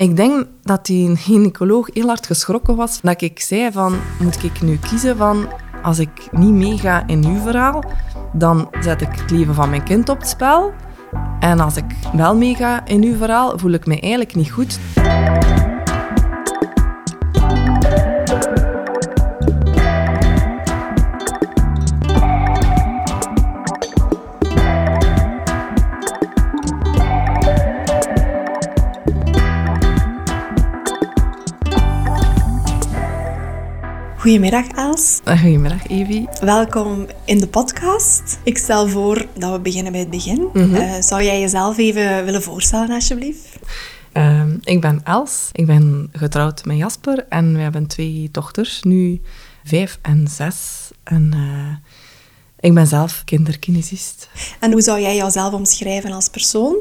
Ik denk dat die gynaecoloog heel hard geschrokken was dat ik zei van, moet ik nu kiezen van, als ik niet meega in uw verhaal, dan zet ik het leven van mijn kind op het spel. En als ik wel meega in uw verhaal, voel ik me eigenlijk niet goed. Goedemiddag Els. Goedemiddag Evie. Welkom in de podcast. Ik stel voor dat we beginnen bij het begin. Eh, zou jij jezelf even willen voorstellen alsjeblieft? Ehm, ik ben Els. Ik ben getrouwd met Jasper en we hebben twee dochters, nu vijf en zes. En eh, ik ben zelf kinderkinesist. En hoe zou jij jezelf omschrijven als persoon?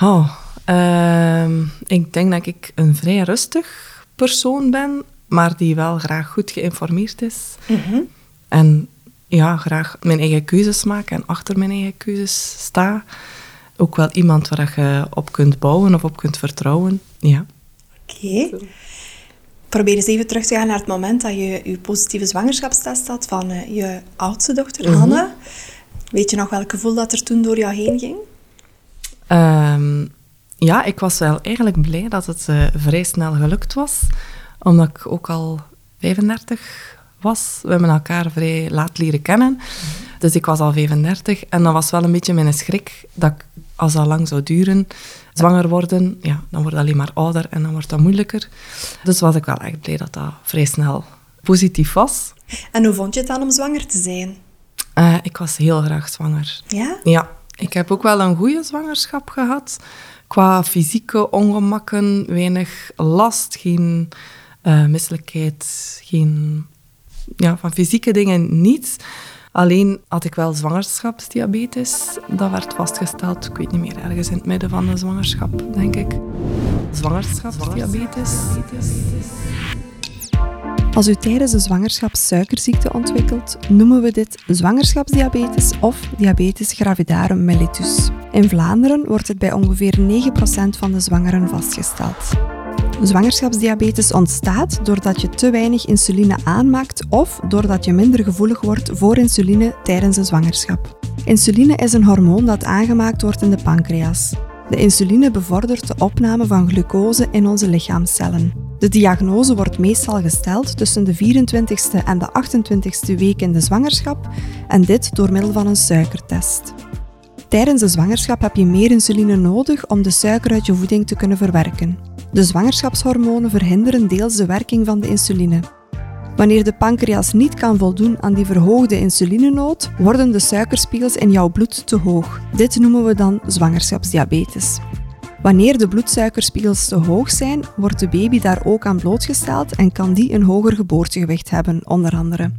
Oh, ehm, ik denk dat ik een vrij rustig persoon ben, maar die wel graag goed geïnformeerd is. Mhm. En ja, graag mijn eigen keuzes maak en achter mijn eigen keuzes sta. Ook wel iemand waar je op kunt bouwen of op kunt vertrouwen. Ja. Oké. Probeer eens even terug te gaan naar het moment dat je je positieve zwangerschapstest had van eh, je oudste dochter, Mhm. Hanne. Weet je nog welk gevoel dat er toen door jou heen ging? Ehm, ja, ik was wel eigenlijk blij dat het eh, vrij snel gelukt was. Omdat ik ook al 35 was. We hebben elkaar vrij laat leren kennen. Dus ik was al 35. En dat was wel een beetje mijn schrik dat ik, als dat lang zou duren, zwanger worden, ja, dan word je alleen maar ouder en dan wordt dat moeilijker. Dus was ik wel echt blij dat dat vrij snel positief was. En hoe vond je het dan om zwanger te zijn? Eh, ik was heel graag zwanger. Ja? Ja, ik heb ook wel een goede zwangerschap gehad. Qua fysieke ongemakken, weinig last, geen eh, misselijkheid, geen... Ja, van fysieke dingen niets. Alleen had ik wel zwangerschapsdiabetes. Dat werd vastgesteld, ik weet niet meer, ergens in het midden van de zwangerschap, denk ik. Zwangerschapsdiabetes. Als u tijdens de zwangerschap suikerziekte ontwikkelt, noemen we dit zwangerschapsdiabetes of diabetes gravidarum mellitus. In Vlaanderen wordt het bij ongeveer 9% van de zwangeren vastgesteld. Zwangerschapsdiabetes ontstaat doordat je te weinig insuline aanmaakt of doordat je minder gevoelig wordt voor insuline tijdens de zwangerschap. Insuline is een hormoon dat aangemaakt wordt in de pancreas. De insuline bevordert de opname van glucose in onze lichaamcellen. De diagnose wordt meestal gesteld tussen de 24ste en de 28ste week in de zwangerschap en dit door middel van een suikertest. Tijdens de zwangerschap heb je meer insuline nodig om de suiker uit je voeding te kunnen verwerken. De zwangerschapshormonen verhinderen deels de werking van de insuline. Wanneer de pancreas niet kan voldoen aan die verhoogde insulinenood, worden de suikerspiegels in jouw bloed te hoog. Dit noemen we dan zwangerschapsdiabetes. Wanneer de bloedsuikerspiegels te hoog zijn, wordt de baby daar ook aan blootgesteld en kan die een hoger geboortegewicht hebben, onder andere.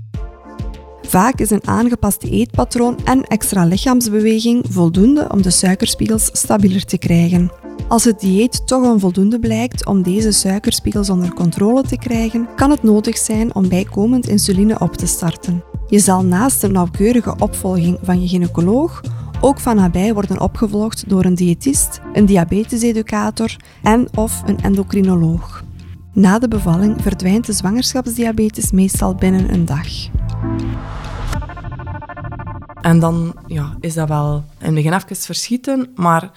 Vaak is een aangepast eetpatroon en extra lichaamsbeweging voldoende om de suikerspiegels stabieler te krijgen. Als het dieet toch onvoldoende blijkt om deze suikerspiegels onder controle te krijgen, kan het nodig zijn om bijkomend insuline op te starten. Je zal naast een nauwkeurige opvolging van je gynaecoloog ook van nabij worden opgevolgd door een diëtist, een diabeteseducator en of een endocrinoloog. Na de bevalling verdwijnt de zwangerschapsdiabetes meestal binnen een dag. En dan ja, is dat wel in het begin even verschieten, maar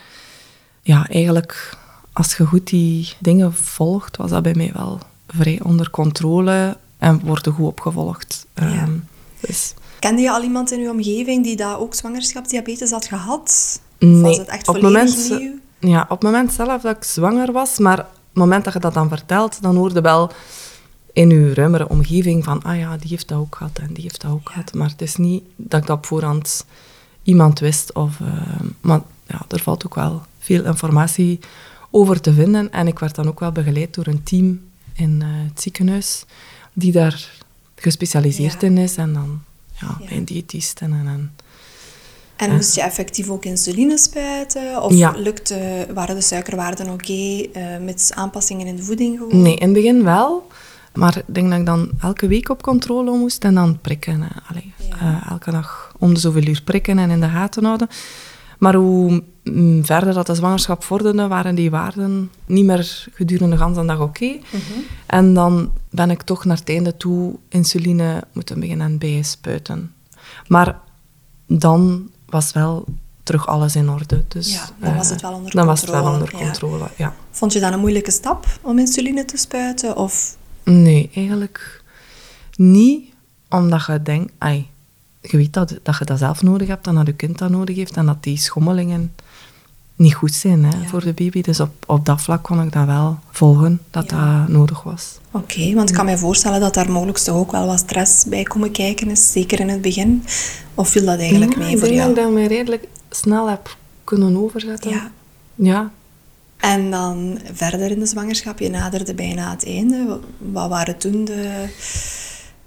ja, eigenlijk als je goed die dingen volgt, was dat bij mij wel vrij onder controle en wordt goed opgevolgd. Ehm, dus Kende je al iemand in uw omgeving die dat ook zwangerschapsdiabetes had gehad? Of nee, was het echt op moment, nieuw? ja, op het moment zelf dat ik zwanger was, maar op het moment dat je dat dan vertelt, dan hoorde wel in je ruimere omgeving van, ah ja, die heeft dat ook gehad en die heeft dat ook gehad. Maar het is niet dat ik dat op voorhand iemand wist. Of, eh, maar ja, er valt ook wel veel informatie over te vinden. En ik werd dan ook wel begeleid door een team in eh, het ziekenhuis, die daar gespecialiseerd Ja. in is. En dan ja, Ja. bij en... en, en moest je effectief ook insuline spuiten? Of Ja. lukte, waren de suikerwaarden oké eh, met aanpassingen in de voeding gewoon? Nee, in het begin wel. Maar ik denk dat ik dan elke week op controle moest en dan prikken. eh, Allee, Ja. eh, elke dag om de zoveel uur prikken en in de gaten houden. Maar hoe mm, verder dat de zwangerschap vorderde, waren die waarden niet meer gedurende de hele dag oké. En dan ben ik toch naar het einde toe insuline moeten beginnen bijspuiten. Maar dan was wel terug alles in orde. Dus, Ja, dan was eh, het wel onder dan was het wel controle, onder ja. controle, ja. Vond je dat een moeilijke stap om insuline te spuiten? Of Nee, eigenlijk niet, omdat je denkt, ai, je weet dat, dat je dat zelf nodig hebt en dat je kind dat nodig heeft en dat die schommelingen niet goed zijn hè, Ja. voor de baby. Dus op, op dat vlak kon ik dat wel volgen, dat Ja. dat nodig was. Oké, want ik kan mij voorstellen dat daar mogelijk toch ook wel wat stress bij komen kijken is, zeker in het begin. Of viel dat eigenlijk Ja, mee ik voor denk jou? dat ik dat me redelijk snel heb kunnen overzetten. Ja. Ja. En dan verder in de zwangerschap, je naderde bijna het einde. Wat waren toen de,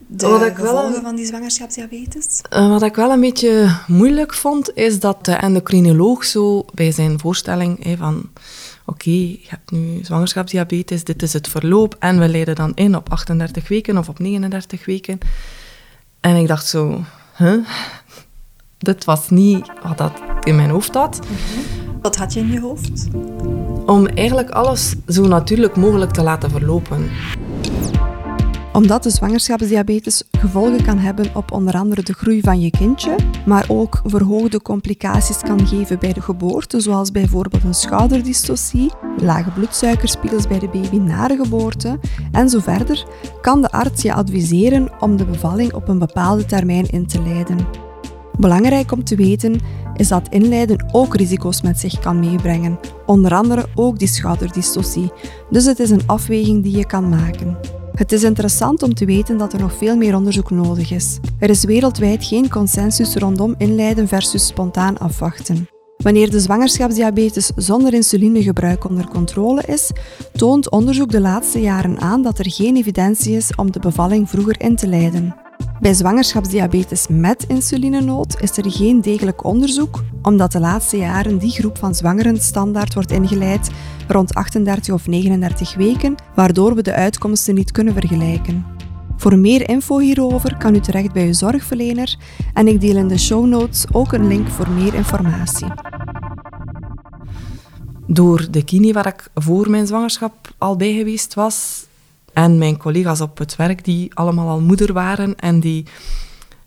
de Wat gevolgen een- van die zwangerschapsdiabetes? Eh, wat ik wel een beetje moeilijk vond, is dat de endocrinoloog zo bij zijn voorstelling van oké, je hebt nu zwangerschapsdiabetes, dit is het verloop en we leiden dan in op 38 weken of op 39 weken. En ik dacht zo, huh? Dit was niet wat dat in mijn hoofd had. Wat had je in je hoofd? Om eigenlijk alles zo natuurlijk mogelijk te laten verlopen. Omdat de zwangerschapsdiabetes gevolgen kan hebben op onder andere de groei van je kindje, maar ook verhoogde complicaties kan geven bij de geboorte, zoals bijvoorbeeld een schouderdystocie, lage bloedsuikerspiegels bij de baby na de geboorte en zo verder, kan de arts je adviseren om de bevalling op een bepaalde termijn in te leiden. Belangrijk om te weten is dat inleiden ook risico's met zich kan meebrengen, onder andere ook die schouderdystocie. Dus het is een afweging die je kan maken. Het is interessant om te weten dat er nog veel meer onderzoek nodig is. Er is wereldwijd geen consensus rondom inleiden versus spontaan afwachten. Wanneer de zwangerschapsdiabetes zonder insulinegebruik onder controle is, toont onderzoek de laatste jaren aan dat er geen evidentie is om de bevalling vroeger in te leiden. Bij zwangerschapsdiabetes met insulinenood is er geen degelijk onderzoek, omdat de laatste jaren die groep van zwangeren standaard wordt ingeleid rond 38 of 39 weken, waardoor we de uitkomsten niet kunnen vergelijken. Voor meer info hierover kan u terecht bij uw zorgverlener en ik deel in de show notes ook een link voor meer informatie. door de kine waar ik voor mijn zwangerschap al bij geweest was en mijn collega's op het werk die allemaal al moeder waren en die,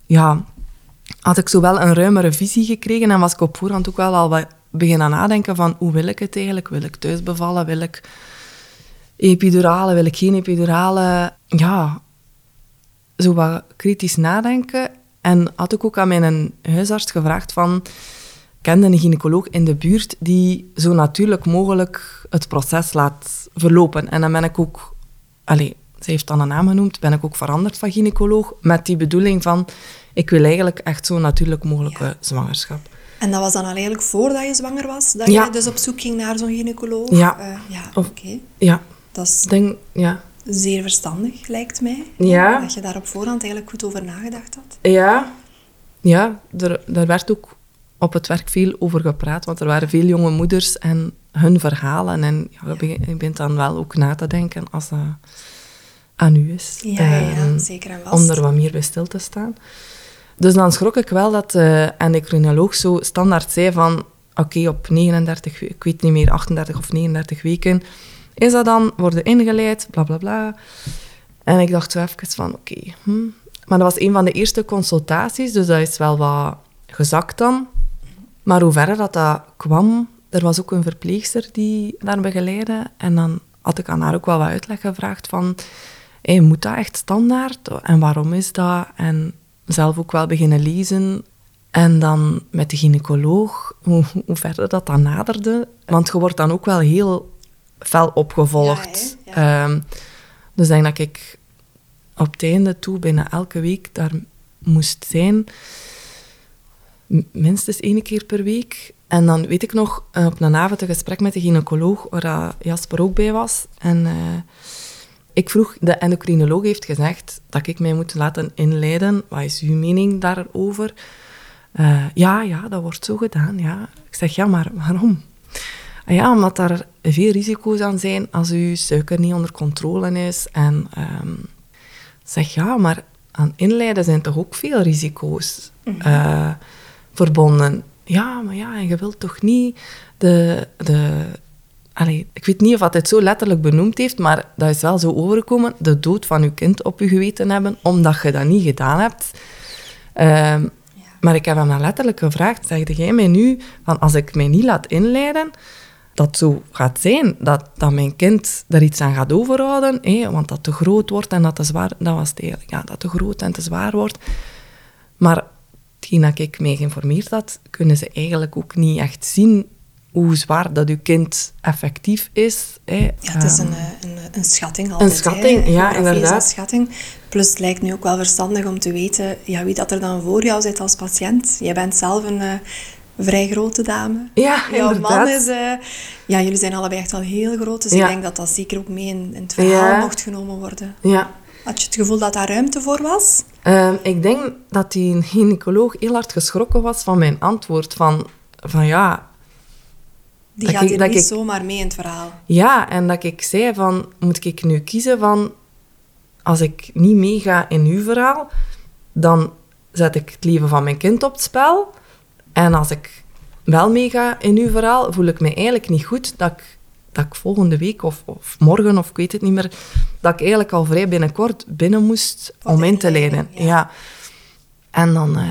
ja, had ik zo wel een ruimere visie gekregen en was ik op voorhand ook wel al wat beginnen nadenken van hoe wil ik het eigenlijk? Wil ik thuis bevallen? Wil ik epidurale? Wil ik geen epidurale? Ja, zo wat kritisch nadenken. En had ik ook aan mijn huisarts gevraagd van... Kende een gynaecoloog in de buurt die zo natuurlijk mogelijk het proces laat verlopen. En dan ben ik ook... Allee, ze heeft dan een naam genoemd, ben ik ook veranderd van gynaecoloog. Met die bedoeling van, ik wil eigenlijk echt zo natuurlijk mogelijke Ja. zwangerschap. En dat was dan al eigenlijk voordat je zwanger was, dat Ja. je dus op zoek ging naar zo'n gynaecoloog? Ja. Eh, ja, oké. Ja, Dat is ik denk... Ja. Zeer verstandig, lijkt mij. Ja. Dat je daar op voorhand eigenlijk goed over nagedacht had. Ja, ja er, er werd ook op het werk veel over gepraat, want er waren veel jonge moeders en hun verhalen. En ja, je begint- je bent dan wel ook na te denken als dat aan u is. Ja, ja, ja, Ehm, zeker en vast. om er wat meer bij stil te staan. Dus dan schrok ik wel dat de endocrinoloog zo standaard zei van oké, op 39, we- ik weet niet meer, 38 of 39 weken, is dat dan, worden ingeleid, bla bla bla. En ik dacht zo even van oké, hm. maar dat was een van de eerste consultaties, dus dat is wel wat gezakt dan. Maar hoe verder dat, dat kwam, er was ook een verpleegster die daar begeleidde. En dan had ik aan haar ook wel wat uitleg gevraagd van... Hey, moet dat echt standaard? En waarom is dat? En zelf ook wel beginnen lezen. En dan met de gynaecoloog, hoe, hoe verder dat dan naderde. Want je wordt dan ook wel heel fel opgevolgd. Ja. Ehm, dus denk dat ik op het einde toe bijna elke week daar moest zijn. Minstens één keer per week. En dan weet ik nog, eh, op een avond een gesprek met de gynaecoloog, waar dat Jasper ook bij was. En eh, ik vroeg, de endocrinoloog heeft gezegd dat ik mij moet laten inleiden. Wat is uw mening daarover? Eh, ja, ja, dat wordt zo gedaan, ja. Ik zeg, ja, maar waarom? Ah Ja, omdat daar veel risico's aan zijn als uw suiker niet onder controle is. En ehm, zeg, ja, maar aan inleiden zijn toch ook veel risico's eh, verbonden. ja, maar ja, en je wilt toch niet de... de allee, ik weet niet of het zo letterlijk benoemd heeft, maar dat is wel zo overgekomen, de dood van je kind op je geweten hebben, omdat je dat niet gedaan hebt. Ehm, maar ik heb hem dan letterlijk gevraagd, zeg jij mij nu, van als ik mij niet laat inleiden, dat zo gaat zijn, dat, dat mijn kind er iets aan gaat overhouden, hé, want dat te groot wordt en dat te zwaar, dat was het eigenlijk, ja, dat te groot en te zwaar wordt. Maar hetgeen dat ik mij geïnformeerd had, kunnen ze eigenlijk ook niet echt zien hoe zwaar dat uw kind effectief is. Hè. Ja, het is een, Ehm, een, een schatting altijd. Een schatting, hè. ja, is een inderdaad. schatting. Plus het lijkt nu ook wel verstandig om te weten ja, wie dat er dan voor jou zit als patiënt. Jij bent zelf een eh, vrij grote dame. Ja, Jouw man is... eh, ja, jullie zijn allebei echt wel heel groot. Dus ik denk dat dat zeker ook mee in, in het verhaal Ja. mocht genomen worden. Ja. Had je het gevoel dat daar ruimte voor was? Ehm, ik denk dat die gynaecoloog heel hard geschrokken was van mijn antwoord. Van, van ja, Die gaat ik- hier niet ik- zomaar mee in het verhaal. ja, en dat ik zei van, moet ik nu kiezen van, als ik niet meega in uw verhaal, dan zet ik het leven van mijn kind op het spel. En als ik wel meega in uw verhaal, voel ik me eigenlijk niet goed dat ik, dat ik volgende week of, of morgen, of ik weet het niet meer, dat ik eigenlijk al vrij binnenkort binnen moest om in te leiden. ja. Ja. En dan eh,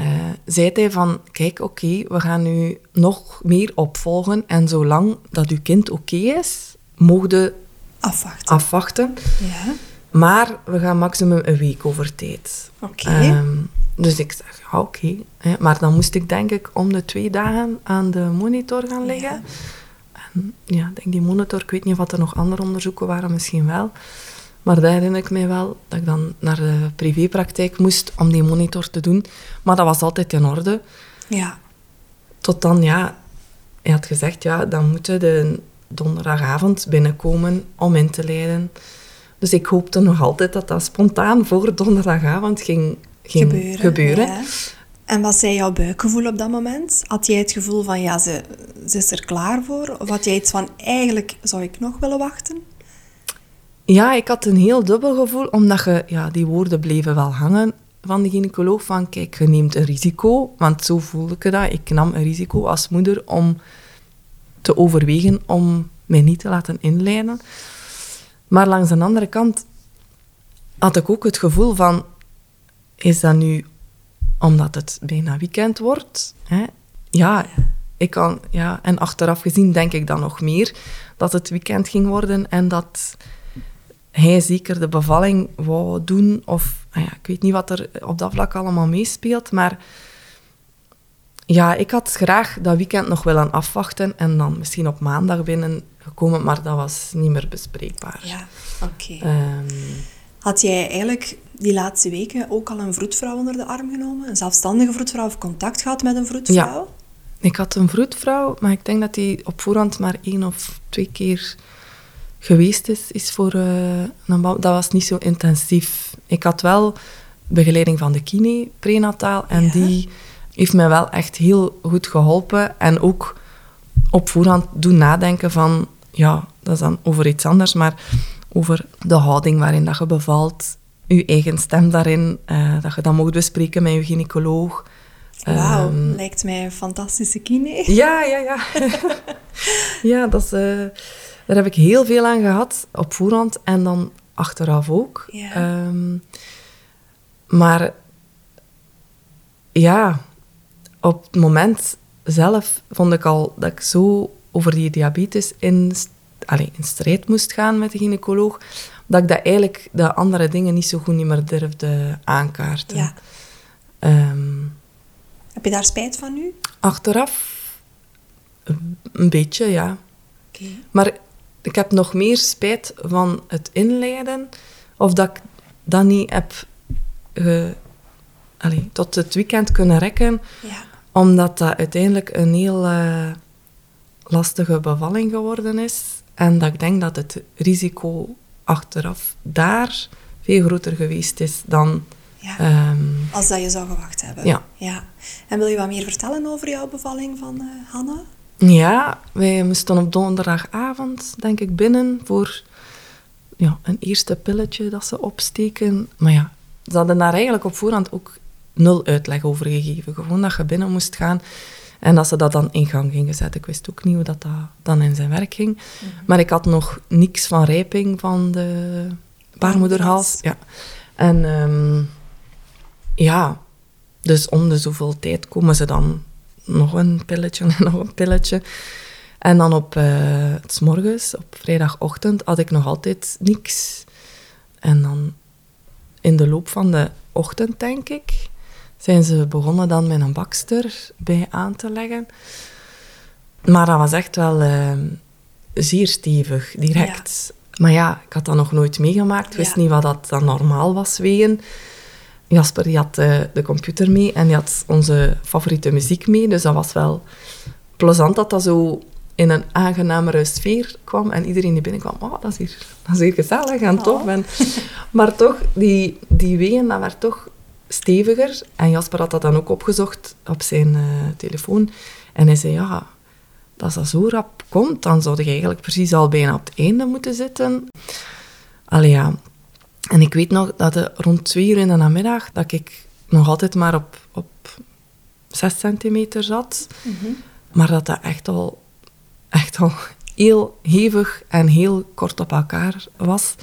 zei hij van, kijk, oké, we gaan u nog meer opvolgen en zolang dat uw kind oké is, mogen Afwachten. afwachten. Ja, Maar we gaan maximum een week over tijd. oké. Ehm, dus ik zeg, ja, oké. Maar dan moest ik denk ik om de twee dagen aan de monitor gaan liggen. En ja, denk die monitor, ik weet niet of er nog andere onderzoeken waren, misschien wel. Maar daar herinner ik mij wel dat ik dan naar de privépraktijk moest om die monitor te doen. Maar dat was altijd in orde. ja. Tot dan, ja, hij had gezegd, ja, dan moeten de donderdagavond binnenkomen om in te leiden. Dus ik hoopte nog altijd dat dat spontaan voor donderdagavond ging, ging gebeuren. gebeuren. ja. En wat zei jouw buikgevoel op dat moment? Had jij het gevoel van, ja, ze, ze is er klaar voor? Of had jij iets van, eigenlijk zou ik nog willen wachten? Ja, ik had een heel dubbel gevoel, omdat je, ja, die woorden bleven wel hangen van de gynaecoloog van, kijk, je neemt een risico, want zo voelde ik dat. Ik nam een risico als moeder om te overwegen om mij niet te laten inleiden. Maar langs de andere kant had ik ook het gevoel van, is dat nu omdat het bijna weekend wordt? Hè? Ja, ik kan, ja, en achteraf gezien denk ik dan nog meer dat het weekend ging worden en dat hij zeker de bevalling wou doen. Of ah ja, ik weet niet wat er op dat vlak allemaal meespeelt, maar ja, ik had graag dat weekend nog willen afwachten en dan misschien op maandag binnengekomen, maar dat was niet meer bespreekbaar. Ja, oké. Ehm, Had jij eigenlijk die laatste weken ook al een vroedvrouw onder de arm genomen? Een zelfstandige vroedvrouw of contact gehad met een vroedvrouw? ik had een vroedvrouw, maar ik denk dat die op voorhand maar één of twee keer geweest is. is voor, een bouw- dat was niet zo intensief. Ik had wel begeleiding van de kine prenataal en Ja. die heeft mij wel echt heel goed geholpen. En ook op voorhand doen nadenken van, ja, dat is dan over iets anders, maar over de houding waarin dat je bevalt, je eigen stem daarin, eh, dat je dat mocht bespreken met je gynaecoloog. Wauw, Ehm, lijkt mij een fantastische kine. ja, ja, ja. ja, dat is, eh, daar heb ik heel veel aan gehad op voorhand en dan achteraf ook. Ehm, maar ja, op het moment zelf vond ik al dat ik zo over die diabetes in, allee, in strijd moest gaan met de gynaecoloog, dat ik dat eigenlijk de andere dingen niet zo goed niet meer durfde aankaarten. Ja. Ehm, Heb je daar spijt van nu? Achteraf een- beetje, ja. Maar ik heb nog meer spijt van het inleiden, of dat ik dat niet heb ge- allee, tot het weekend kunnen rekken, Ja. omdat dat uiteindelijk een heel eh, lastige bevalling geworden is. En dat ik denk dat het risico achteraf daar veel groter geweest is dan... ja. ehm, Als dat je zou gewacht hebben. Ja. ja. En wil je wat meer vertellen over jouw bevalling van eh, Hanna? Ja, wij moesten op donderdagavond, denk ik, binnen voor ja, een eerste pilletje dat ze opsteken. Maar ja, ze hadden daar eigenlijk op voorhand ook nul uitleg over gegeven. Gewoon dat je binnen moest gaan En dat ze dat dan in gang gingen zetten. Ik wist ook niet hoe dat, dat dan in zijn werk ging. Maar ik had nog niks van rijping van de baarmoederhals. Ja. En ehm, ja, dus om de zoveel tijd komen ze dan nog een pilletje en nog een pilletje. En dan op uh, s morgens, op vrijdagochtend, had ik nog altijd niks. En dan in de loop van de ochtend, denk ik, zijn ze begonnen dan met een bakster bij aan te leggen. Maar dat was echt wel uh, zeer stevig, direct. Maar ja, ik had dat nog nooit meegemaakt. Ik wist niet wat dat dan normaal was wegen. Jasper die had uh, de computer mee en die had onze favoriete muziek mee. Dus dat was wel plezant dat dat zo in een aangenamere sfeer kwam en iedereen die binnenkwam, oh, dat is hier, dat is hier gezellig en oh. tof. En, maar toch, die, die ween, dat werd toch steviger. En Jasper had dat dan ook opgezocht op zijn uh, telefoon. En hij zei, ja, als dat zo rap komt, dan zou je eigenlijk precies al bijna op het einde moeten zitten. Allee, ja. En ik weet nog dat het rond twee uur in de namiddag, dat ik nog altijd maar op, op zes centimeter zat. Mm -hmm. Maar dat dat echt al echt al heel hevig en heel kort op elkaar was.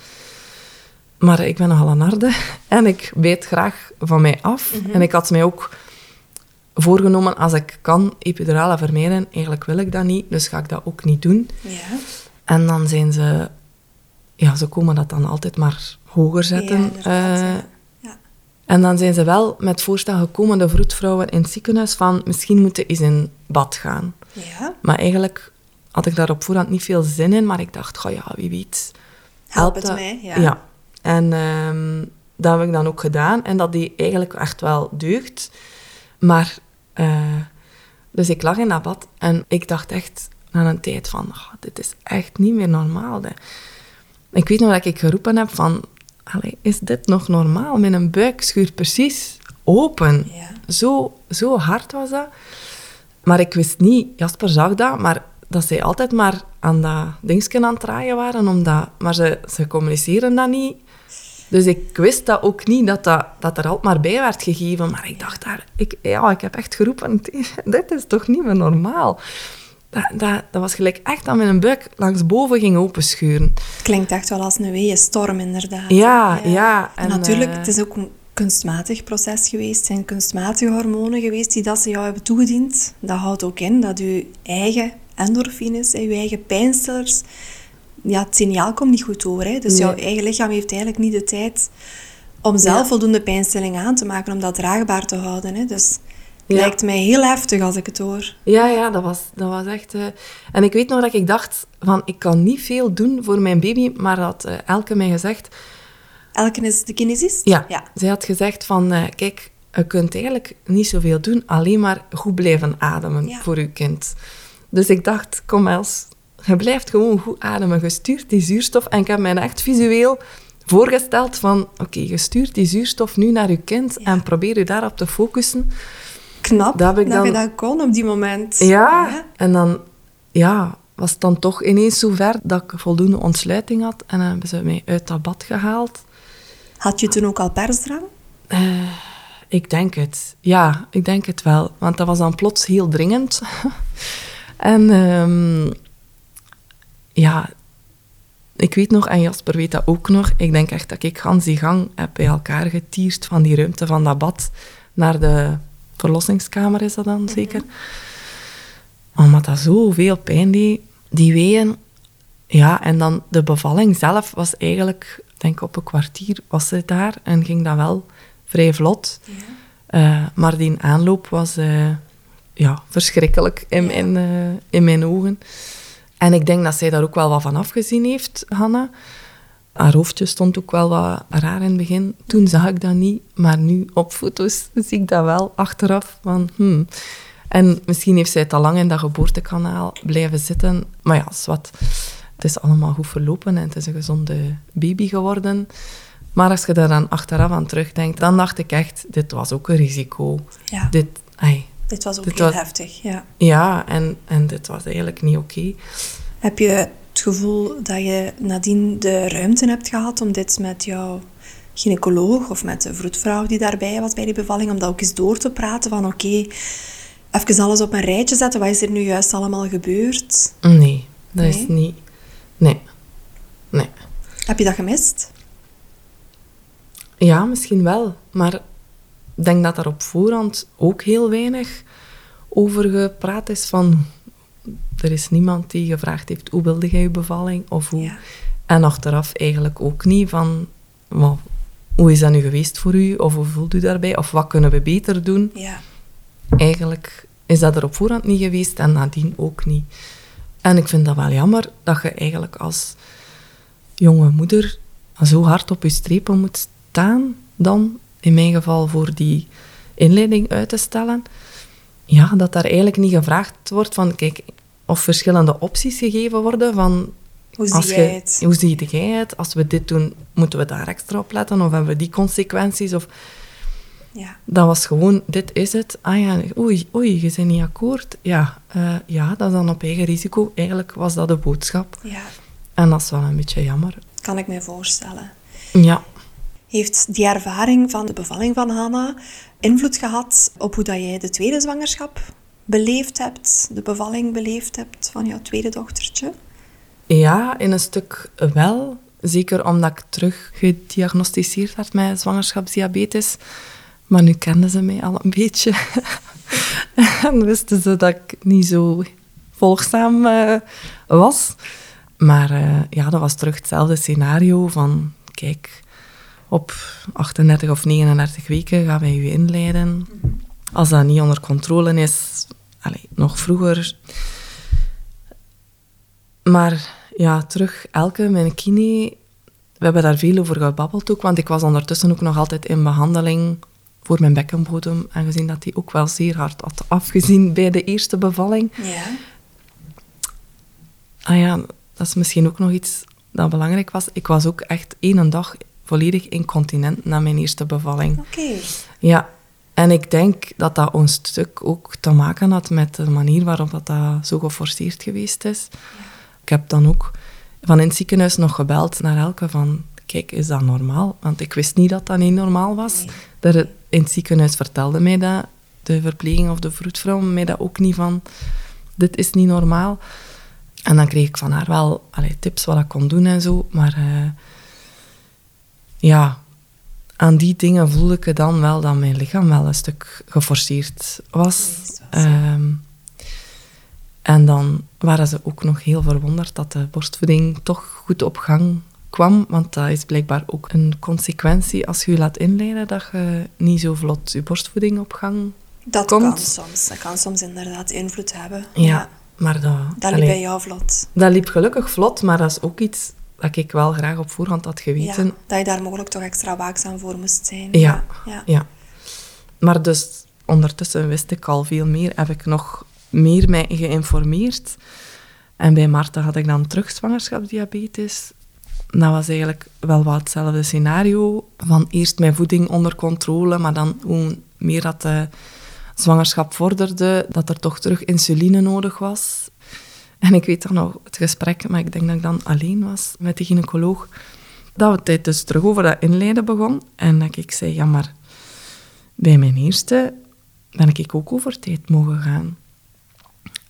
Maar ik ben nogal een harde en ik weet graag van mij af. Mhm. En ik had mij ook voorgenomen, als ik kan epiduralen vermijden, eigenlijk wil ik dat niet, dus ga ik dat ook niet doen. Ja. En dan zijn ze... Ja, ze komen dat dan altijd maar hoger zetten. Ja, uh, ja. En dan zijn ze wel met voorstel gekomen, de vroedvrouwen in het ziekenhuis, van misschien moeten eens in bad gaan. Ja. Maar eigenlijk had ik daar op voorhand niet veel zin in, maar ik dacht, goh ja, wie weet. Help het mij, ja. En um, dat heb ik dan ook gedaan en dat die eigenlijk echt wel deugd. Maar, uh, dus ik lag in dat bad en ik dacht echt na een tijd van, oh, dit is echt niet meer normaal. Hè. Ik weet nog dat ik geroepen heb van, is dit nog normaal? Mijn buik schuurt precies open. Ja. Zo, zo hard was dat. Maar ik wist niet, Jasper zag dat, maar dat zij altijd maar aan dat dingetje aan het draaien waren, omdat, maar ze, ze communiceren dat niet. Dus ik wist dat ook niet, dat, dat, dat er altijd maar bij werd gegeven. Maar ik dacht daar, ik, ja, ik heb echt geroepen, dit is toch niet meer normaal. Dat, dat, dat was gelijk echt dat mijn buik langs boven ging openschuren. Klinkt echt wel als een weeënstorm, inderdaad. Ja, ja. en, natuurlijk, uh, het is ook een kunstmatig proces geweest. Het zijn kunstmatige hormonen geweest die dat ze jou hebben toegediend. Dat houdt ook in dat je eigen endorfines en je eigen pijnstillers, ja, het signaal komt niet goed over. Hè? Dus jouw eigen lichaam heeft eigenlijk niet de tijd om zelf voldoende pijnstilling aan te maken, om dat draagbaar te houden. Hè? Dus het lijkt mij heel heftig als ik het hoor. Ja, ja dat, was, dat was echt... Uh... En ik weet nog dat ik dacht van, ik kan niet veel doen voor mijn baby, maar had uh, Elke mij gezegd... Elke is de kinesist? Ja, ja. zij had gezegd van, uh, kijk, je kunt eigenlijk niet zoveel doen, alleen maar goed blijven ademen voor je kind. Dus ik dacht, kom Els, je blijft gewoon goed ademen. Je stuurt die zuurstof. En ik heb mij echt visueel voorgesteld van... Oké, je stuurt die zuurstof nu naar je kind en probeer je daarop te focussen. Knap dat, ik dan... je dat kon op die moment. Ja, en dan ja, was het dan toch ineens zover dat ik voldoende ontsluiting had. En dan hebben ze mij uit dat bad gehaald. Had je toen ook al persdrang? Uh, ik denk het. Ja, ik denk het wel. Want dat was dan plots heel dringend. En um, ja, ik weet nog, en Jasper weet dat ook nog, ik denk echt dat ik gans die gang heb bij elkaar getierd van die ruimte van dat bad naar de verlossingskamer is dat dan mhm. zeker. Omdat dat zoveel pijn deed, die weeën. Ja, en dan de bevalling zelf was eigenlijk, denk ik op een kwartier was ze daar en ging dat wel vrij vlot. Ja. Uh, maar die aanloop was... Uh, ja, verschrikkelijk in, mijn, uh, in mijn ogen. En ik denk dat zij daar ook wel wat van afgezien heeft, Hanna. Haar hoofdje stond ook wel wat raar in het begin. Toen zag ik dat niet, maar nu op foto's zie ik dat wel achteraf. Van, hmm. En misschien heeft zij het al lang in dat geboortekanaal blijven zitten. Maar ja, wat. Het is allemaal goed verlopen en het is een gezonde baby geworden. Maar als je daar dan achteraf aan terugdenkt, dan dacht ik echt, dit was ook een risico. Ja. Dit, ai, dit was ook heel heftig, ja. Ja, en, en dit was eigenlijk niet oké. Heb je het gevoel dat je nadien de ruimte hebt gehad om dit met jouw gynaecoloog of met de vroedvrouw die daarbij was bij die bevalling, om dat ook eens door te praten van oké, even alles op een rijtje zetten. Wat is er nu juist allemaal gebeurd? Nee, dat is niet... Nee. Nee. Heb je dat gemist? Ja, misschien wel. Maar ik denk dat er op voorhand ook heel weinig over gepraat is van... Er is niemand die gevraagd heeft, hoe wilde jij je bevalling? Of hoe... Ja. En achteraf eigenlijk ook niet van... "Wel, hoe is dat nu geweest voor u? Of hoe voelt u daarbij? Of wat kunnen we beter doen? Ja. Eigenlijk is dat er op voorhand niet geweest en nadien ook niet. En ik vind dat wel jammer dat je eigenlijk als jonge moeder zo hard op je strepen moet staan dan, in mijn geval, voor die inleiding uit te stellen. Ja, dat daar eigenlijk niet gevraagd wordt van, kijk, of verschillende opties gegeven worden van... Hoe zie als jij het? Hoe zie jij het? Als we dit doen, moeten we daar extra op letten? Of hebben we die consequenties? Of Ja. dat was gewoon, dit is het. Ah ja, oei, oei, je bent niet akkoord. Ja, eh, ja, dat is dan op eigen risico. Eigenlijk was dat de boodschap. ja, En dat is wel een beetje jammer. kan ik me voorstellen. Ja, Heeft die ervaring van de bevalling van Hanna invloed gehad op hoe dat jij de tweede zwangerschap beleefd hebt, de bevalling beleefd hebt van jouw tweede dochtertje? ja in een stuk wel. Zeker omdat ik terug gediagnosticeerd werd met zwangerschapsdiabetes. Maar nu kenden ze mij al een beetje. en wisten ze dat ik niet zo volgzaam eh, was. Maar eh, ja, dat was terug hetzelfde scenario van... Kijk, op 38 of 39 weken gaan wij u inleiden. Als dat niet onder controle is, allee, nog vroeger. Maar ja, terug, elke, mijn kine, we hebben daar veel over gebabbeld ook, want ik was ondertussen ook nog altijd in behandeling voor mijn bekkenbodem, aangezien dat die ook wel zeer hard had afgezien bij de eerste bevalling. Ja. Ah ja, dat is misschien ook nog iets dat belangrijk was. Ik was ook echt één dag volledig incontinent na mijn eerste bevalling. Oké. Ja, en ik denk dat dat een stuk ook te maken had met de manier waarop dat, dat zo geforceerd geweest is. Ik heb dan ook van in het ziekenhuis nog gebeld naar Elke van, kijk, is dat normaal? Want ik wist niet dat dat niet normaal was. Nee. Er, in het ziekenhuis vertelde mij dat, de verpleging of de vroedvrouw, mij dat ook niet van, dit is niet normaal. En dan kreeg ik van haar wel allee, tips wat ik kon doen en zo, maar eh, ja, aan die dingen voelde ik dan wel dat mijn lichaam wel een stuk geforceerd was. Ehm, en dan waren ze ook nog heel verwonderd dat de borstvoeding toch goed op gang kwam. Want dat is blijkbaar ook een consequentie als je je laat inleiden dat je niet zo vlot je borstvoeding op gang... Dat Komt. kan soms. Dat kan soms inderdaad invloed hebben. Ja, maar dat... Dat liep allee, bij jou vlot. dat liep gelukkig vlot, maar dat is ook iets dat ik wel graag op voorhand had geweten. Ja, dat je daar mogelijk toch extra waakzaam voor moest zijn. Ja. ja. Ja. Maar dus ondertussen wist ik al veel meer, heb ik nog meer mij geïnformeerd. En bij Marta had ik dan terug zwangerschapsdiabetes. Dat was eigenlijk wel wat hetzelfde scenario. Van eerst mijn voeding onder controle, maar dan hoe meer dat de zwangerschap vorderde, dat er toch terug insuline nodig was. En ik weet toch nog het gesprek, maar ik denk dat ik dan alleen was met de gynaecoloog, dat we het dus terug over dat inleiden begon. En dat ik zei, ja, maar bij mijn eerste ben ik ook over tijd mogen gaan.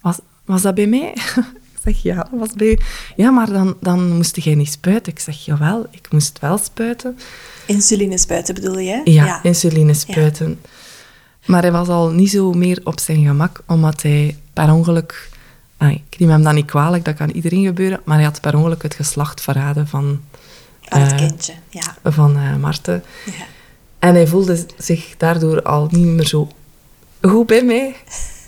Was, was dat bij mij? ik zeg, ja, dat was bij. Ja, maar dan, dan moest jij niet spuiten. Ik zeg, jawel, ik moest wel spuiten. Insuline spuiten bedoel je? hè? Ja, insuline spuiten. Maar hij was al niet zo meer op zijn gemak, omdat hij per ongeluk... ah, ik neem hem dan niet kwalijk, dat kan iedereen gebeuren, maar hij had per ongeluk het geslacht verraden van, Van het eh, kindje. Ja. van eh Marten. ja. En hij voelde zich daardoor al niet meer zo goed bij mij.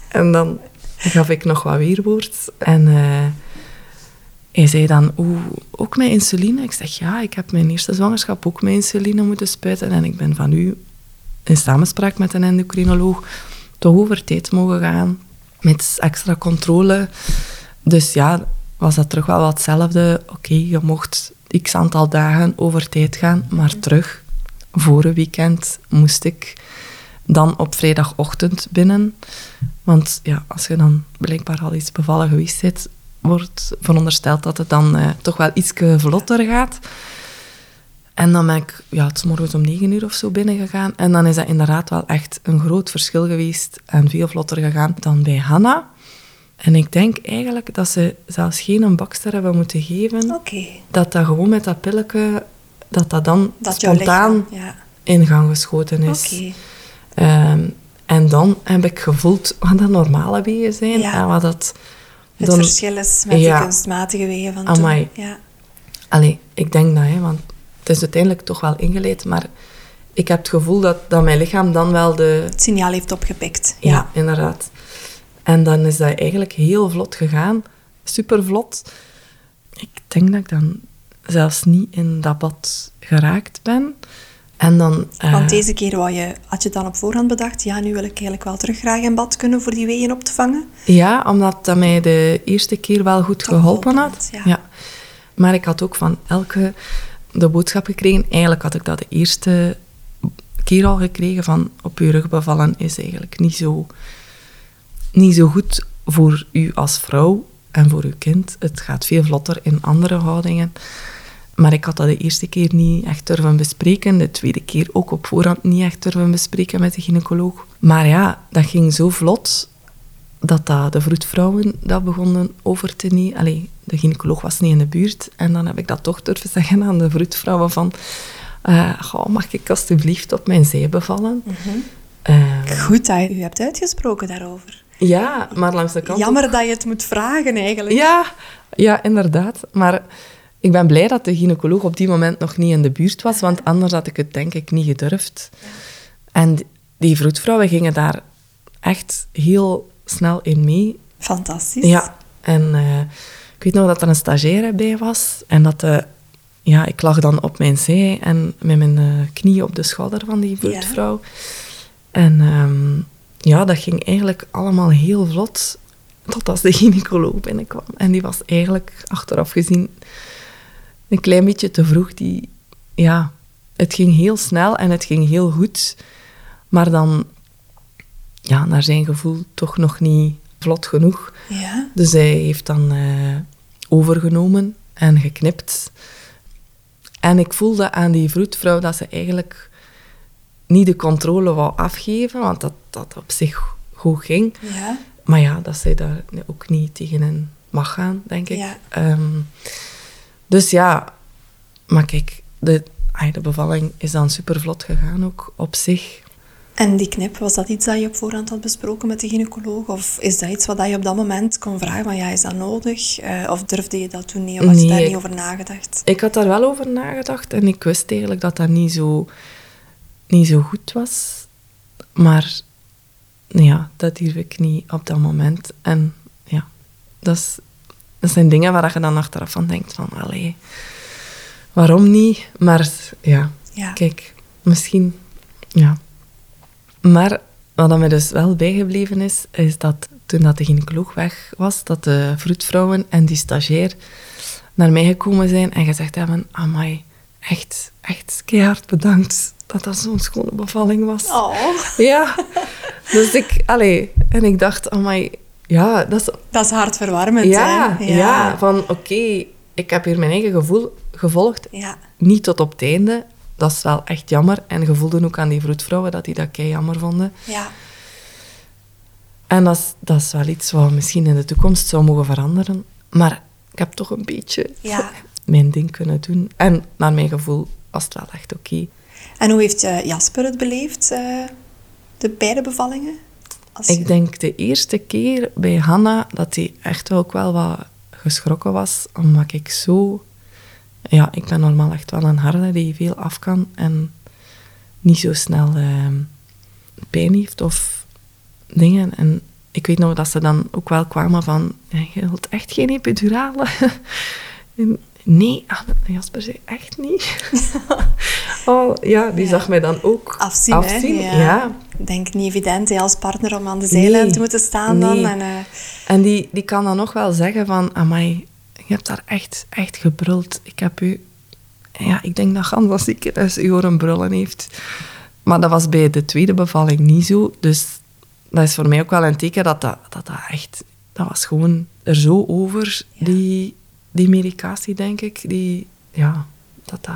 En dan gaf ik nog wat weerwoord. En eh, hij zei dan, oeh, ook met insuline? Ik zeg, ja, ik heb mijn eerste zwangerschap ook met insuline moeten spuiten. En ik ben van u in samenspraak met een endocrinoloog toch over tijd mogen gaan. Met extra controle. Dus ja, was dat terug wel wat hetzelfde. Oké, je mocht x aantal dagen over tijd gaan, maar terug voor een weekend moest ik dan op vrijdagochtend binnen. Want ja, als je dan blijkbaar al iets bevallen geweest bent, wordt verondersteld dat het dan eh, toch wel iets vlotter gaat. En dan ben ik ja, het is morgens om negen uur of zo binnengegaan. En dan is dat inderdaad wel echt een groot verschil geweest en veel vlotter gegaan dan bij Hanna. En ik denk eigenlijk dat ze zelfs geen een bakster hebben moeten geven. Dat dat gewoon met dat pilletje, dat dat dan Dat spontaan. Ja. in gang geschoten is. Ehm, en dan heb ik gevoeld wat dat normale wegen zijn Ja. en wat dat... Het dan- verschil is met Ja. de kunstmatige wegen van Amai. toen. Ja. Allee, ik denk dat, hè, want het is uiteindelijk toch wel ingeleid, maar ik heb het gevoel dat, dat mijn lichaam dan wel de... Het signaal heeft opgepikt. Ja, inderdaad. En dan is dat eigenlijk heel vlot gegaan. Super vlot. Ik denk dat ik dan zelfs niet in dat bad geraakt ben. En dan... eh, Want deze keer wou je, had je dan op voorhand bedacht, ja, nu wil ik eigenlijk wel terug graag in bad kunnen voor die wegen op te vangen. Ja, omdat dat mij de eerste keer wel goed geholpen had, ja. Maar ik had ook van elke de boodschap gekregen. Eigenlijk had ik dat de eerste keer al gekregen van op uw rug bevallen is eigenlijk niet zo, niet zo goed voor u als vrouw en voor uw kind. Het gaat veel vlotter in andere houdingen. Maar ik had dat de eerste keer niet echt durven bespreken. De tweede keer ook op voorhand niet echt durven bespreken met de gynaecoloog. Maar ja, dat ging zo vlot dat, dat de vroedvrouwen dat begonnen over te nemen. Allee, de gynaecoloog was niet in de buurt. En dan heb ik dat toch durven zeggen aan de vroedvrouwen van... eh, goh, mag ik alstublieft op mijn zij bevallen? Eh, Goed dat je u hebt uitgesproken daarover. ja, maar langs de kant ook- Jammer dat je het moet vragen eigenlijk. Ja, ja, inderdaad. Maar ik ben blij dat de gynaecoloog op die moment nog niet in de buurt was, want anders had ik het denk ik niet gedurfd. En die vroedvrouwen gingen daar echt heel snel in mee. Fantastisch. Ja, en eh, ik weet nog dat er een stagiaire bij was en dat de, ja, ik lag dan op mijn zij en met mijn eh, knieën op de schouder van die vroedvrouw. En ehm, ja, dat ging eigenlijk allemaal heel vlot, tot als de gynaecoloog binnenkwam. En die was eigenlijk, achteraf gezien, een klein beetje te vroeg. Die, ja, het ging heel snel en het ging heel goed, maar dan, ja, naar zijn gevoel, toch nog niet vlot genoeg. Ja. Dus hij heeft dan eh, overgenomen en geknipt. En ik voelde aan die vroedvrouw dat ze eigenlijk niet de controle wou afgeven, want dat dat op zich goed ging. Ja. Maar ja, dat zij daar ook niet tegenin mag gaan, denk ik. Ja. Ehm, dus ja, maar kijk, de, de bevalling is dan super vlot gegaan ook op zich. En die knip, was dat iets dat je op voorhand had besproken met de gynaecoloog? Of is dat iets wat je op dat moment kon vragen van ja, is dat nodig? Eh, of durfde je dat toen niet? Of had je daar niet over nagedacht? Ik had daar wel over nagedacht en ik wist eigenlijk dat dat niet zo, niet zo goed was. Maar ja, dat durf ik niet op dat moment. En ja, dat, is, dat zijn dingen waar je dan achteraf van denkt van, allee, waarom niet? Maar ja, Ja. kijk, misschien, ja. Maar wat mij dus wel bijgebleven is, is dat toen dat de gynaecoloog weg was, dat de vroedvrouwen en die stagiair naar mij gekomen zijn en gezegd hebben, amai, echt, echt keihard bedankt dat dat zo'n schone bevalling was. Oh, Ja, dus ik, allee, en ik dacht, amai, ja, dat is dat is hartverwarmend, ja, hè? ja. van oké, ik heb hier mijn eigen gevoel gevolgd. Ja. Niet tot op het einde. Dat is wel echt jammer. En gevoelde ook aan die vroedvrouwen dat die dat kei jammer vonden. Ja. En dat is, dat is wel iets wat misschien in de toekomst zou mogen veranderen. Maar ik heb toch een beetje Ja. mijn ding kunnen doen. En naar mijn gevoel was het wel echt oké. En hoe heeft eh, Jasper het beleefd, eh, de beide bevallingen? Als je- Ik denk de eerste keer bij Hanna dat hij echt ook wel wat geschrokken was, omdat ik zo... Ja, ik ben normaal echt wel een harde die veel af kan en niet zo snel ehm, pijn heeft of dingen. En ik weet nog dat ze dan ook wel kwamen van, "Ja, je wilt echt geen epidurale? En nee, ah, Jasper zei echt niet. oh, ja, die Ja. zag mij dan ook Afzien, afzien. hè? ja. Ik denk niet evident hè, als partner om aan de zijlijn Nee. te moeten staan dan. En, eh, En die, die kan dan nog wel zeggen van, amai, je hebt daar echt, echt gebruld. Ik heb u... Ja, ik denk dat Gans dat ziekenhuis u horen brullen heeft. Maar dat was bij de tweede bevalling niet zo. Dus dat is voor mij ook wel een teken dat dat, dat, dat echt... Dat was gewoon er zo over, Ja. die, die medicatie, denk ik. Die, ja, dat dat...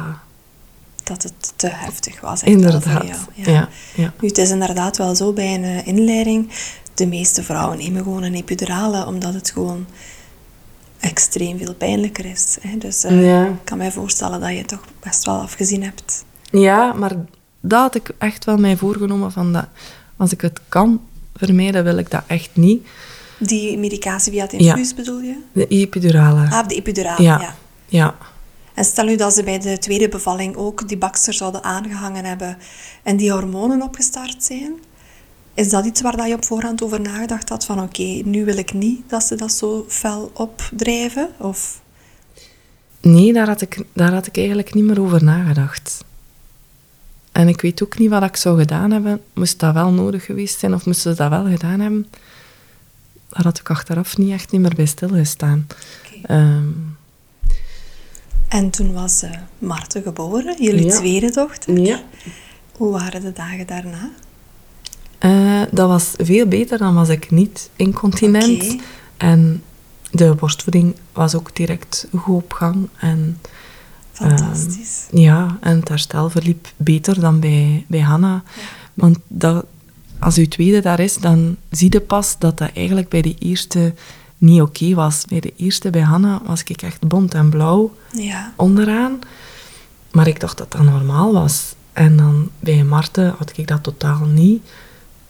dat het te heftig was. Inderdaad. jou. Ja. Ja. Nu, het is inderdaad wel zo bij een eh, inleiding. De meeste vrouwen nemen gewoon een epidurale, omdat het gewoon extreem veel pijnlijker is. Hè? Dus eh, Ja. ik kan mij voorstellen dat je het toch best wel afgezien hebt. Ja, maar dat had ik echt wel mij voorgenomen van dat als ik het kan vermijden, wil ik dat echt niet. Die medicatie via het Ja. infuus bedoel je? De epidurale. Ah, de epidurale, Ja. ja. Ja. En stel nu dat ze bij de tweede bevalling ook die bakster zouden aangehangen hebben en die hormonen opgestart zijn. Is dat iets waar dat je op voorhand over nagedacht had van oké, nu wil ik niet dat ze dat zo fel opdrijven? Of... Nee, daar had, ik, daar had ik eigenlijk niet meer over nagedacht. En ik weet ook niet wat ik zou gedaan hebben. Moest dat wel nodig geweest zijn of moesten ze dat wel gedaan hebben? Daar had ik achteraf niet echt niet meer bij stilgestaan. Ehm, En toen was Marten geboren, jullie Ja. tweede dochter. ja. Hoe waren de dagen daarna? Eh, dat was veel beter dan was ik niet incontinent. En de borstvoeding was ook direct goed op gang. En Fantastisch. ja, en het herstel verliep beter dan bij, bij Hanna. Want dat, als uw tweede daar is, dan zie je pas dat dat eigenlijk bij de eerste niet oké was. Bij de eerste, bij Hanna, was ik echt bont en blauw ja. onderaan. Maar ik dacht dat dat normaal was. En dan bij Marten had ik dat totaal niet.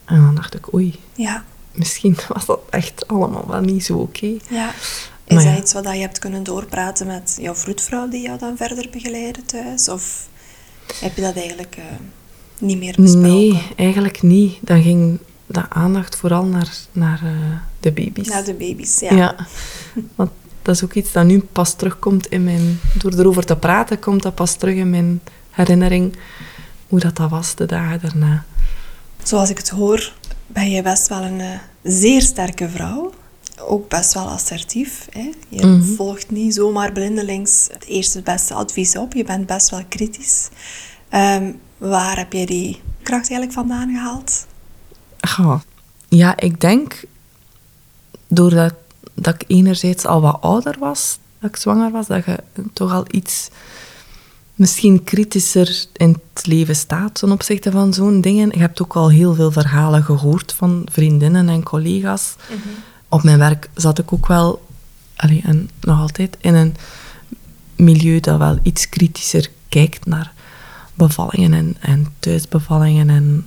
En dan dacht ik, oei, ja, misschien was dat echt allemaal wel niet zo oké. ja. Is Maar dat ja. iets wat je hebt kunnen doorpraten met jouw vroedvrouw die jou dan verder begeleidde thuis? Of heb je dat eigenlijk eh, niet meer besproken? Nee, eigenlijk niet. Dan ging de aandacht vooral naar, naar eh, de baby's. Naar de baby's, ja. Ja. Want dat is ook iets dat nu pas terugkomt in mijn... Door erover te praten, komt dat pas terug in mijn herinnering. Hoe dat, dat was de dagen daarna. Zoals ik het hoor, ben je best wel een eh, zeer sterke vrouw. Ook best wel assertief. Hè? Je Mhm. volgt niet zomaar blindelings het eerste beste advies op. Je bent best wel kritisch. Ehm, waar heb je die kracht eigenlijk vandaan gehaald? Goh. Ja, ik denk... Doordat dat ik enerzijds al wat ouder was, dat ik zwanger was, dat je toch al iets... Misschien kritischer in het leven staat ten opzichte van zo'n dingen. Je hebt ook al heel veel verhalen gehoord van vriendinnen en collega's. op mijn werk zat ik ook wel, allee, en nog altijd, in een milieu dat wel iets kritischer kijkt naar bevallingen en, en thuisbevallingen. En,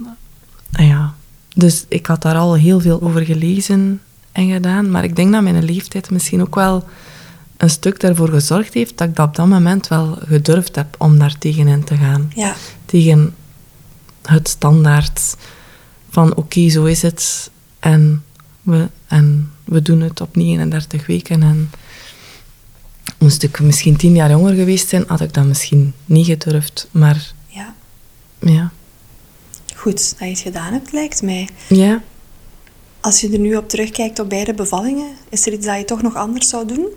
en ja. Dus ik had daar al heel veel over gelezen en gedaan. Maar ik denk dat mijn leeftijd misschien ook wel een stuk daarvoor gezorgd heeft dat ik dat op dat moment wel gedurfd heb om daar tegenin te gaan Ja, tegen het standaard van oké, zo is het en we, en we doen het op 39 weken. En moest ik misschien tien jaar jonger geweest zijn, had ik dat misschien niet gedurfd. Maar ja. ja, Goed dat je het gedaan hebt, lijkt mij. ja Als je er nu op terugkijkt op beide bevallingen, is er iets dat je toch nog anders zou doen?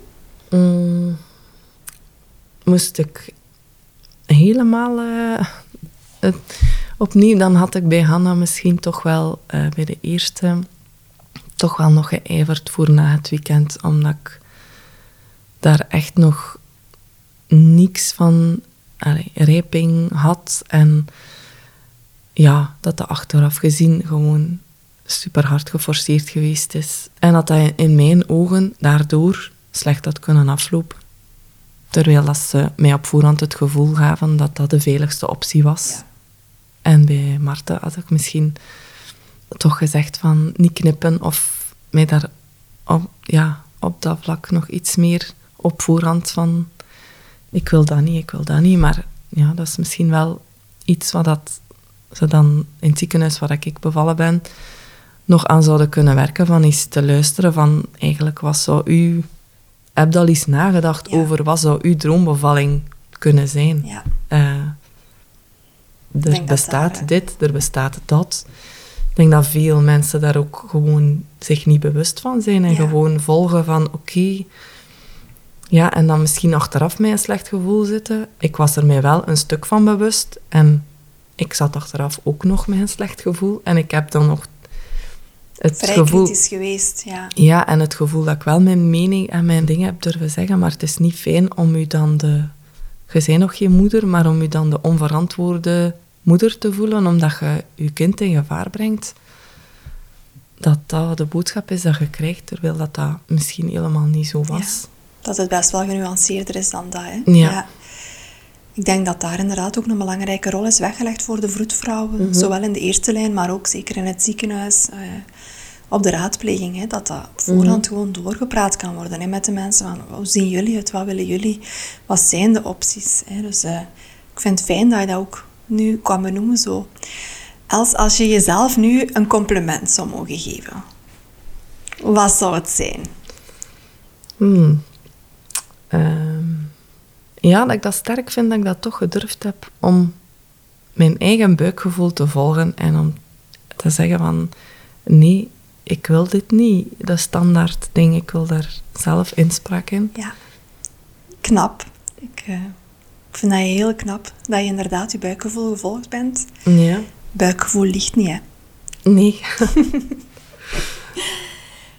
Mm, moest ik helemaal eh, opnieuw, dan had ik bij Hanna misschien toch wel eh, bij de eerste toch wel nog geijverd voor na het weekend, omdat ik daar echt nog niks van allee, rijping had en ja, dat de achteraf gezien gewoon super hard geforceerd geweest is. En dat dat in mijn ogen daardoor slecht had kunnen aflopen. Terwijl dat ze mij op voorhand het gevoel gaven dat dat de veiligste optie was. Ja. En bij Marten had ik misschien toch gezegd van niet knippen of mij daar op, ja, op dat vlak nog iets meer op voorhand van ik wil dat niet, ik wil dat niet. Maar ja, dat is misschien wel iets wat dat ze dan in het ziekenhuis waar ik bevallen ben nog aan zouden kunnen werken van eens te luisteren van eigenlijk wat zou u... Heb je al eens nagedacht Ja. over wat zou uw droombevalling kunnen zijn? Ja, Eh, er bestaat daar, hè. dit, er bestaat dat. Ik denk dat veel mensen daar ook gewoon zich niet bewust van zijn en Ja. gewoon volgen van oké. ja, en dan misschien achteraf met een slecht gevoel zitten. Ik was er mij wel een stuk van bewust en ik zat achteraf ook nog met een slecht gevoel. En ik heb dan nog het vrij gevoel... kritisch geweest, ja. Ja, en het gevoel dat ik wel mijn mening en mijn dingen heb durven zeggen, maar het is niet fijn om u dan de je bent nog geen moeder, maar om je dan de onverantwoorde moeder te voelen, omdat je je kind in gevaar brengt, dat dat de boodschap is dat je krijgt, terwijl dat, dat misschien helemaal niet zo was. dat het best wel genuanceerder is dan dat. Hè? Ja. Ik denk dat daar inderdaad ook een belangrijke rol is weggelegd voor de vroedvrouwen. Mhm. Zowel in de eerste lijn, maar ook zeker in het ziekenhuis. Uh, op de raadpleging, hè, dat dat op voorhand mhm. gewoon doorgepraat kan worden hè, met de mensen. Van, hoe zien jullie het? Wat willen jullie? Wat zijn de opties? Hè? Dus uh, ik vind het fijn dat je dat ook nu kan benoemen zo. Als, als je jezelf nu een compliment zou mogen geven, wat zou het zijn? Hmm. Ehm, ja, dat ik dat sterk vind dat ik dat toch gedurfd heb om mijn eigen buikgevoel te volgen en om te zeggen van nee, ik wil dit niet. Dat standaard ding, ik wil daar zelf inspraak in. Ja, knap. Ik, uh, ik vind dat heel knap dat je inderdaad je buikgevoel gevolgd bent. Ja. Buikgevoel ligt niet, hè? Nee.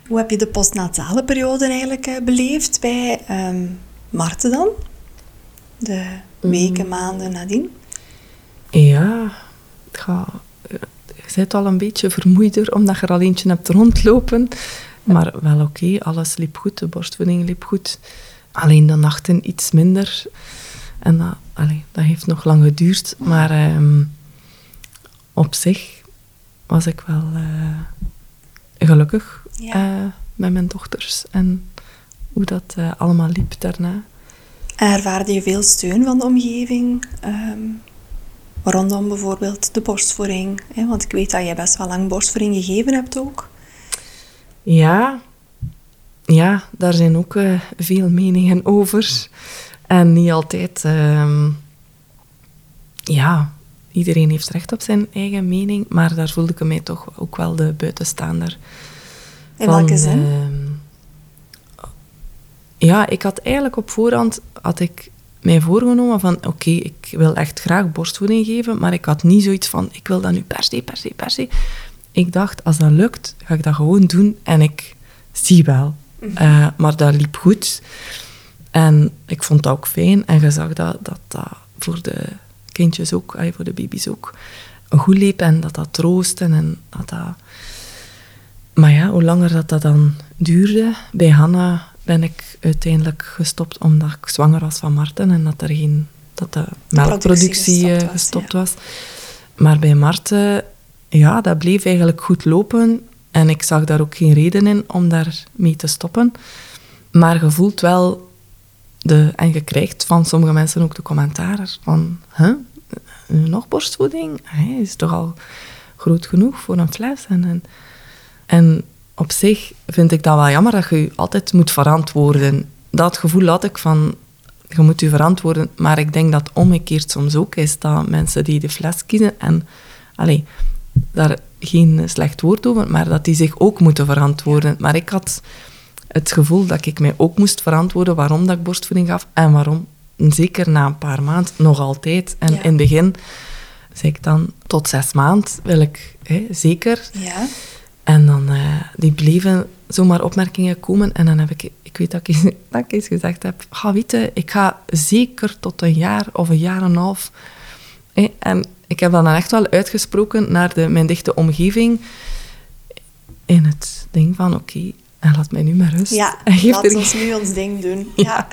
Hoe heb je de postnatale periode eigenlijk uh, beleefd bij um, Marten dan? De weken, mm. maanden nadien? Ja, ga, je bent al een beetje vermoeider omdat je er al eentje hebt rondlopen. Maar wel oké, alles liep goed, de borstvoeding liep goed. Alleen de nachten iets minder. En dat, allee, dat heeft nog lang geduurd. Maar ehm, op zich was ik wel uh, gelukkig uh, met mijn dochters. En hoe dat uh, allemaal liep daarna. Ervaarde je veel steun van de omgeving? Um, rondom bijvoorbeeld de borstvoeding? Hè? Want ik weet dat jij best wel lang borstvoeding gegeven hebt ook. Ja, ja daar zijn ook uh, veel meningen over. En niet altijd... Uh, ja, iedereen heeft recht op zijn eigen mening, maar daar voelde ik mij toch ook wel de buitenstaander. In welke zin? Uh, ja, ik had eigenlijk op voorhand had ik mij voorgenomen van oké, ik wil echt graag borstvoeding geven, maar ik had niet zoiets van ik wil dat nu per se, per se, per se. Ik dacht, als dat lukt, ga ik dat gewoon doen en ik zie wel. Mhm. Eh, maar dat liep goed. En ik vond dat ook fijn. En je zag dat dat, dat voor de kindjes ook, voor de baby's ook, goed liep en dat dat troostte en dat dat... Maar ja, hoe langer dat, dat dan duurde, bij Hanna ben ik uiteindelijk gestopt omdat ik zwanger was van Marten en dat, er geen, dat de melkproductie gestopt, gestopt was. Maar bij Marten, ja, dat bleef eigenlijk goed lopen en ik zag daar ook geen reden in om daarmee te stoppen. Maar je voelt wel, de, en je krijgt van sommige mensen ook de commentaren van, huh, nog borstvoeding? Hij is toch al groot genoeg voor een fles? En, en, en op zich vind ik dat wel jammer dat je je altijd moet verantwoorden. Dat gevoel had ik van, je moet je verantwoorden. Maar ik denk dat omgekeerd soms ook is dat mensen die de fles kiezen en allee, daar geen slecht woord over, maar dat die zich ook moeten verantwoorden. Maar ik had het gevoel dat ik mij ook moest verantwoorden waarom dat ik borstvoeding gaf en waarom. Zeker na een paar maanden, nog altijd. En in het begin zei ik dan, tot zes maanden wil ik hè, zeker. Ja. En dan uh, die bleven zomaar opmerkingen komen. En dan heb ik, ik weet dat ik, dat ik eens gezegd heb, ga weten, ik ga zeker tot een jaar of een jaar en een half. En ik heb dat dan echt wel uitgesproken naar de, mijn dichte omgeving. In het ding van, oké, en laat mij nu maar rust. Ja, en geef laat er ons nu ons ding doen. Ja.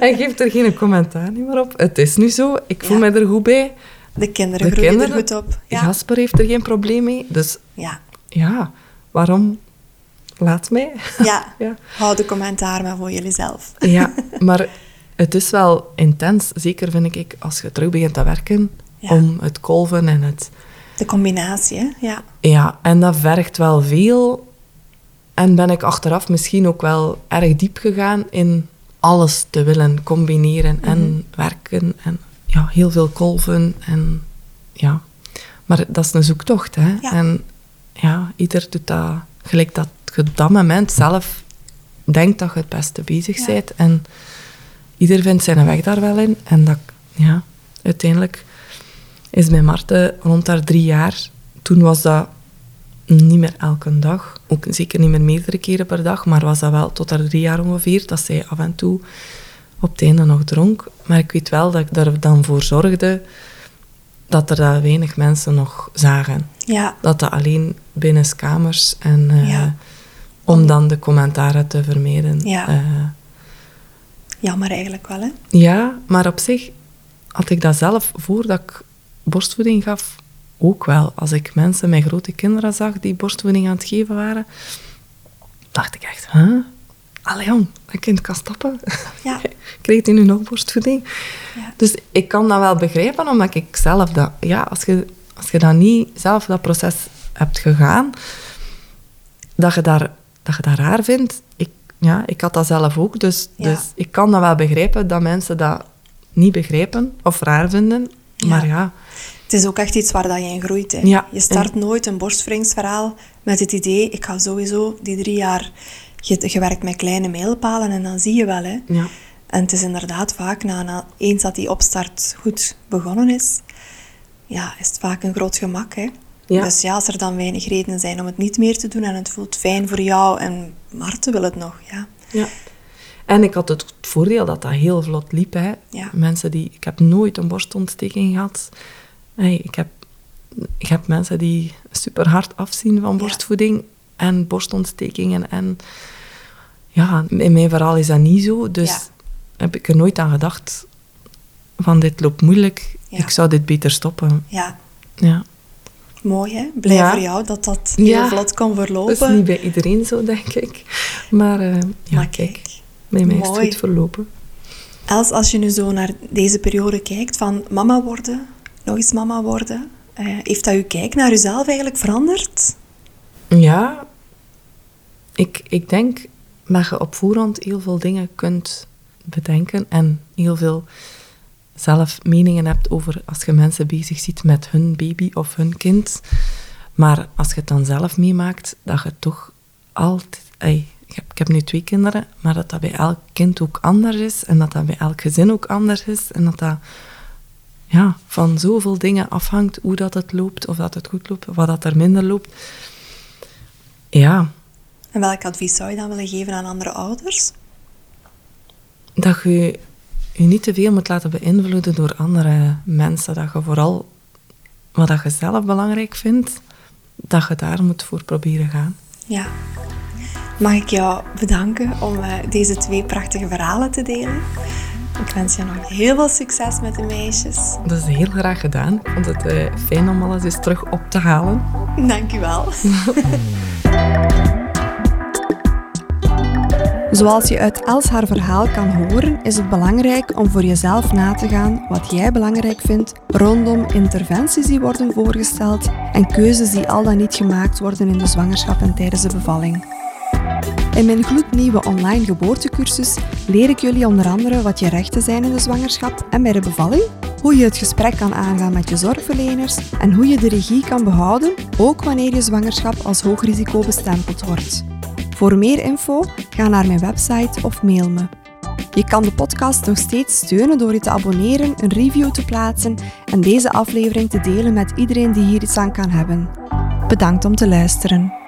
en geef er geen commentaar meer op. Het is nu zo, ik voel mij er goed bij. De kinderen de groeien er goed op. Ja. Jasper heeft er geen probleem mee. Dus ja, ja waarom? Laat mij. Ja, ja. hou de commentaar maar voor jullie zelf. Ja, maar het is wel intens, zeker vind ik, als je terug begint te werken, om het kolven en het... De combinatie, hè? Ja. Ja, en dat vergt wel veel. En ben ik achteraf misschien ook wel erg diep gegaan in alles te willen combineren en mhm. werken en ja, heel veel kolven en ja. Maar dat is een zoektocht, hè. Ja. En ja, ieder doet dat gelijk dat je op dat moment zelf denkt dat je het beste bezig bent. En ieder vindt zijn weg daar wel in. En dat, ja, uiteindelijk is bij Marten rond haar drie jaar. Toen was dat niet meer elke dag. Ook zeker niet meer meerdere keren per dag. Maar was dat wel tot haar drie jaar ongeveer. Dat zij af en toe op het einde nog dronk. Maar ik weet wel dat ik er dan voor zorgde dat er weinig mensen nog zagen. Ja, Dat dat alleen binnen kamers en eh, Ja. om dan de commentaren te vermijden. Ja. Eh, jammer eigenlijk wel, hè? ja, maar op zich had ik dat zelf, voordat ik borstvoeding gaf, ook wel. Als ik mensen met grote kinderen zag die borstvoeding aan het geven waren, dacht ik echt, huh? Allee jong, dat kind kan stappen. Ja. Krijgt hij nu nog borstvoeding? Ja. Dus ik kan dat wel begrijpen, omdat ik zelf dat... Ja, als je, als je dat niet zelf dat proces hebt gegaan, dat je, daar, dat je dat raar vindt. Ik, ja, ik had dat zelf ook, dus, Ja. dus ik kan dat wel begrijpen dat mensen dat niet begrijpen of raar vinden. Ja. Maar ja, Het is ook echt iets waar dat je in groeit. Hè. Ja, Je start nooit een borstvoedingsverhaal met het idee, ik ga sowieso die drie jaar ge- gewerkt met kleine mijlpalen en dan zie je wel. Hè. ja. En het is inderdaad vaak, na, na, eens dat die opstart goed begonnen is, ja, is het vaak een groot gemak. Hè. Ja. Dus ja, als er dan weinig redenen zijn om het niet meer te doen en het voelt fijn voor jou en Marten wil het nog, ja. Ja. En ik had het voordeel dat dat heel vlot liep. Hè. Ja. Mensen die... Ik heb nooit een borstontsteking gehad. Hey, ik, heb, ik heb mensen die super hard afzien van borstvoeding en borstontstekingen. En ja, in mijn verhaal is dat niet zo. Dus heb ik er nooit aan gedacht van dit loopt moeilijk. Ja. Ik zou dit beter stoppen. Ja, Ja. mooi hè. Blij Ja. voor jou dat dat heel vlot kon verlopen. Dat is niet bij iedereen zo, denk ik. Maar eh, ja, Maar kijk, kijk, bij mij is het goed verlopen. Els, als je nu zo naar deze periode kijkt van mama worden, nog eens mama worden, eh, heeft dat je kijk naar jezelf eigenlijk veranderd? Ja, ik, ik denk dat je op voorhand heel veel dingen kunt bedenken en heel veel zelf meningen hebt over als je mensen bezig ziet met hun baby of hun kind. Maar als je het dan zelf meemaakt, dat je toch altijd... ey, ik, heb, ik heb nu twee kinderen, maar dat dat bij elk kind ook anders is en dat dat bij elk gezin ook anders is en dat dat ja, van zoveel dingen afhangt hoe dat het loopt, of dat het goed loopt, of wat dat er minder loopt. Ja, En welk advies zou je dan willen geven aan andere ouders? dat je je niet te veel moet laten beïnvloeden door andere mensen. Dat je vooral wat dat je zelf belangrijk vindt, dat je daar moet voor proberen gaan. Ja. Mag ik jou bedanken om eh, deze twee prachtige verhalen te delen? Ik wens je nog heel veel succes met de meisjes. Dat is heel graag gedaan. Ik vond het eh, fijn om alles eens terug op te halen. Dank je wel. Zoals je uit Els haar verhaal kan horen, is het belangrijk om voor jezelf na te gaan wat jij belangrijk vindt rondom interventies die worden voorgesteld en keuzes die al dan niet gemaakt worden in de zwangerschap en tijdens de bevalling. In mijn gloednieuwe online geboortecursus leer ik jullie onder andere wat je rechten zijn in de zwangerschap en bij de bevalling, hoe je het gesprek kan aangaan met je zorgverleners en hoe je de regie kan behouden, ook wanneer je zwangerschap als hoog risico bestempeld wordt. Voor meer info ga naar mijn website of mail me. Je kan de podcast nog steeds steunen door je te abonneren, een review te plaatsen en deze aflevering te delen met iedereen die hier iets aan kan hebben. Bedankt om te luisteren.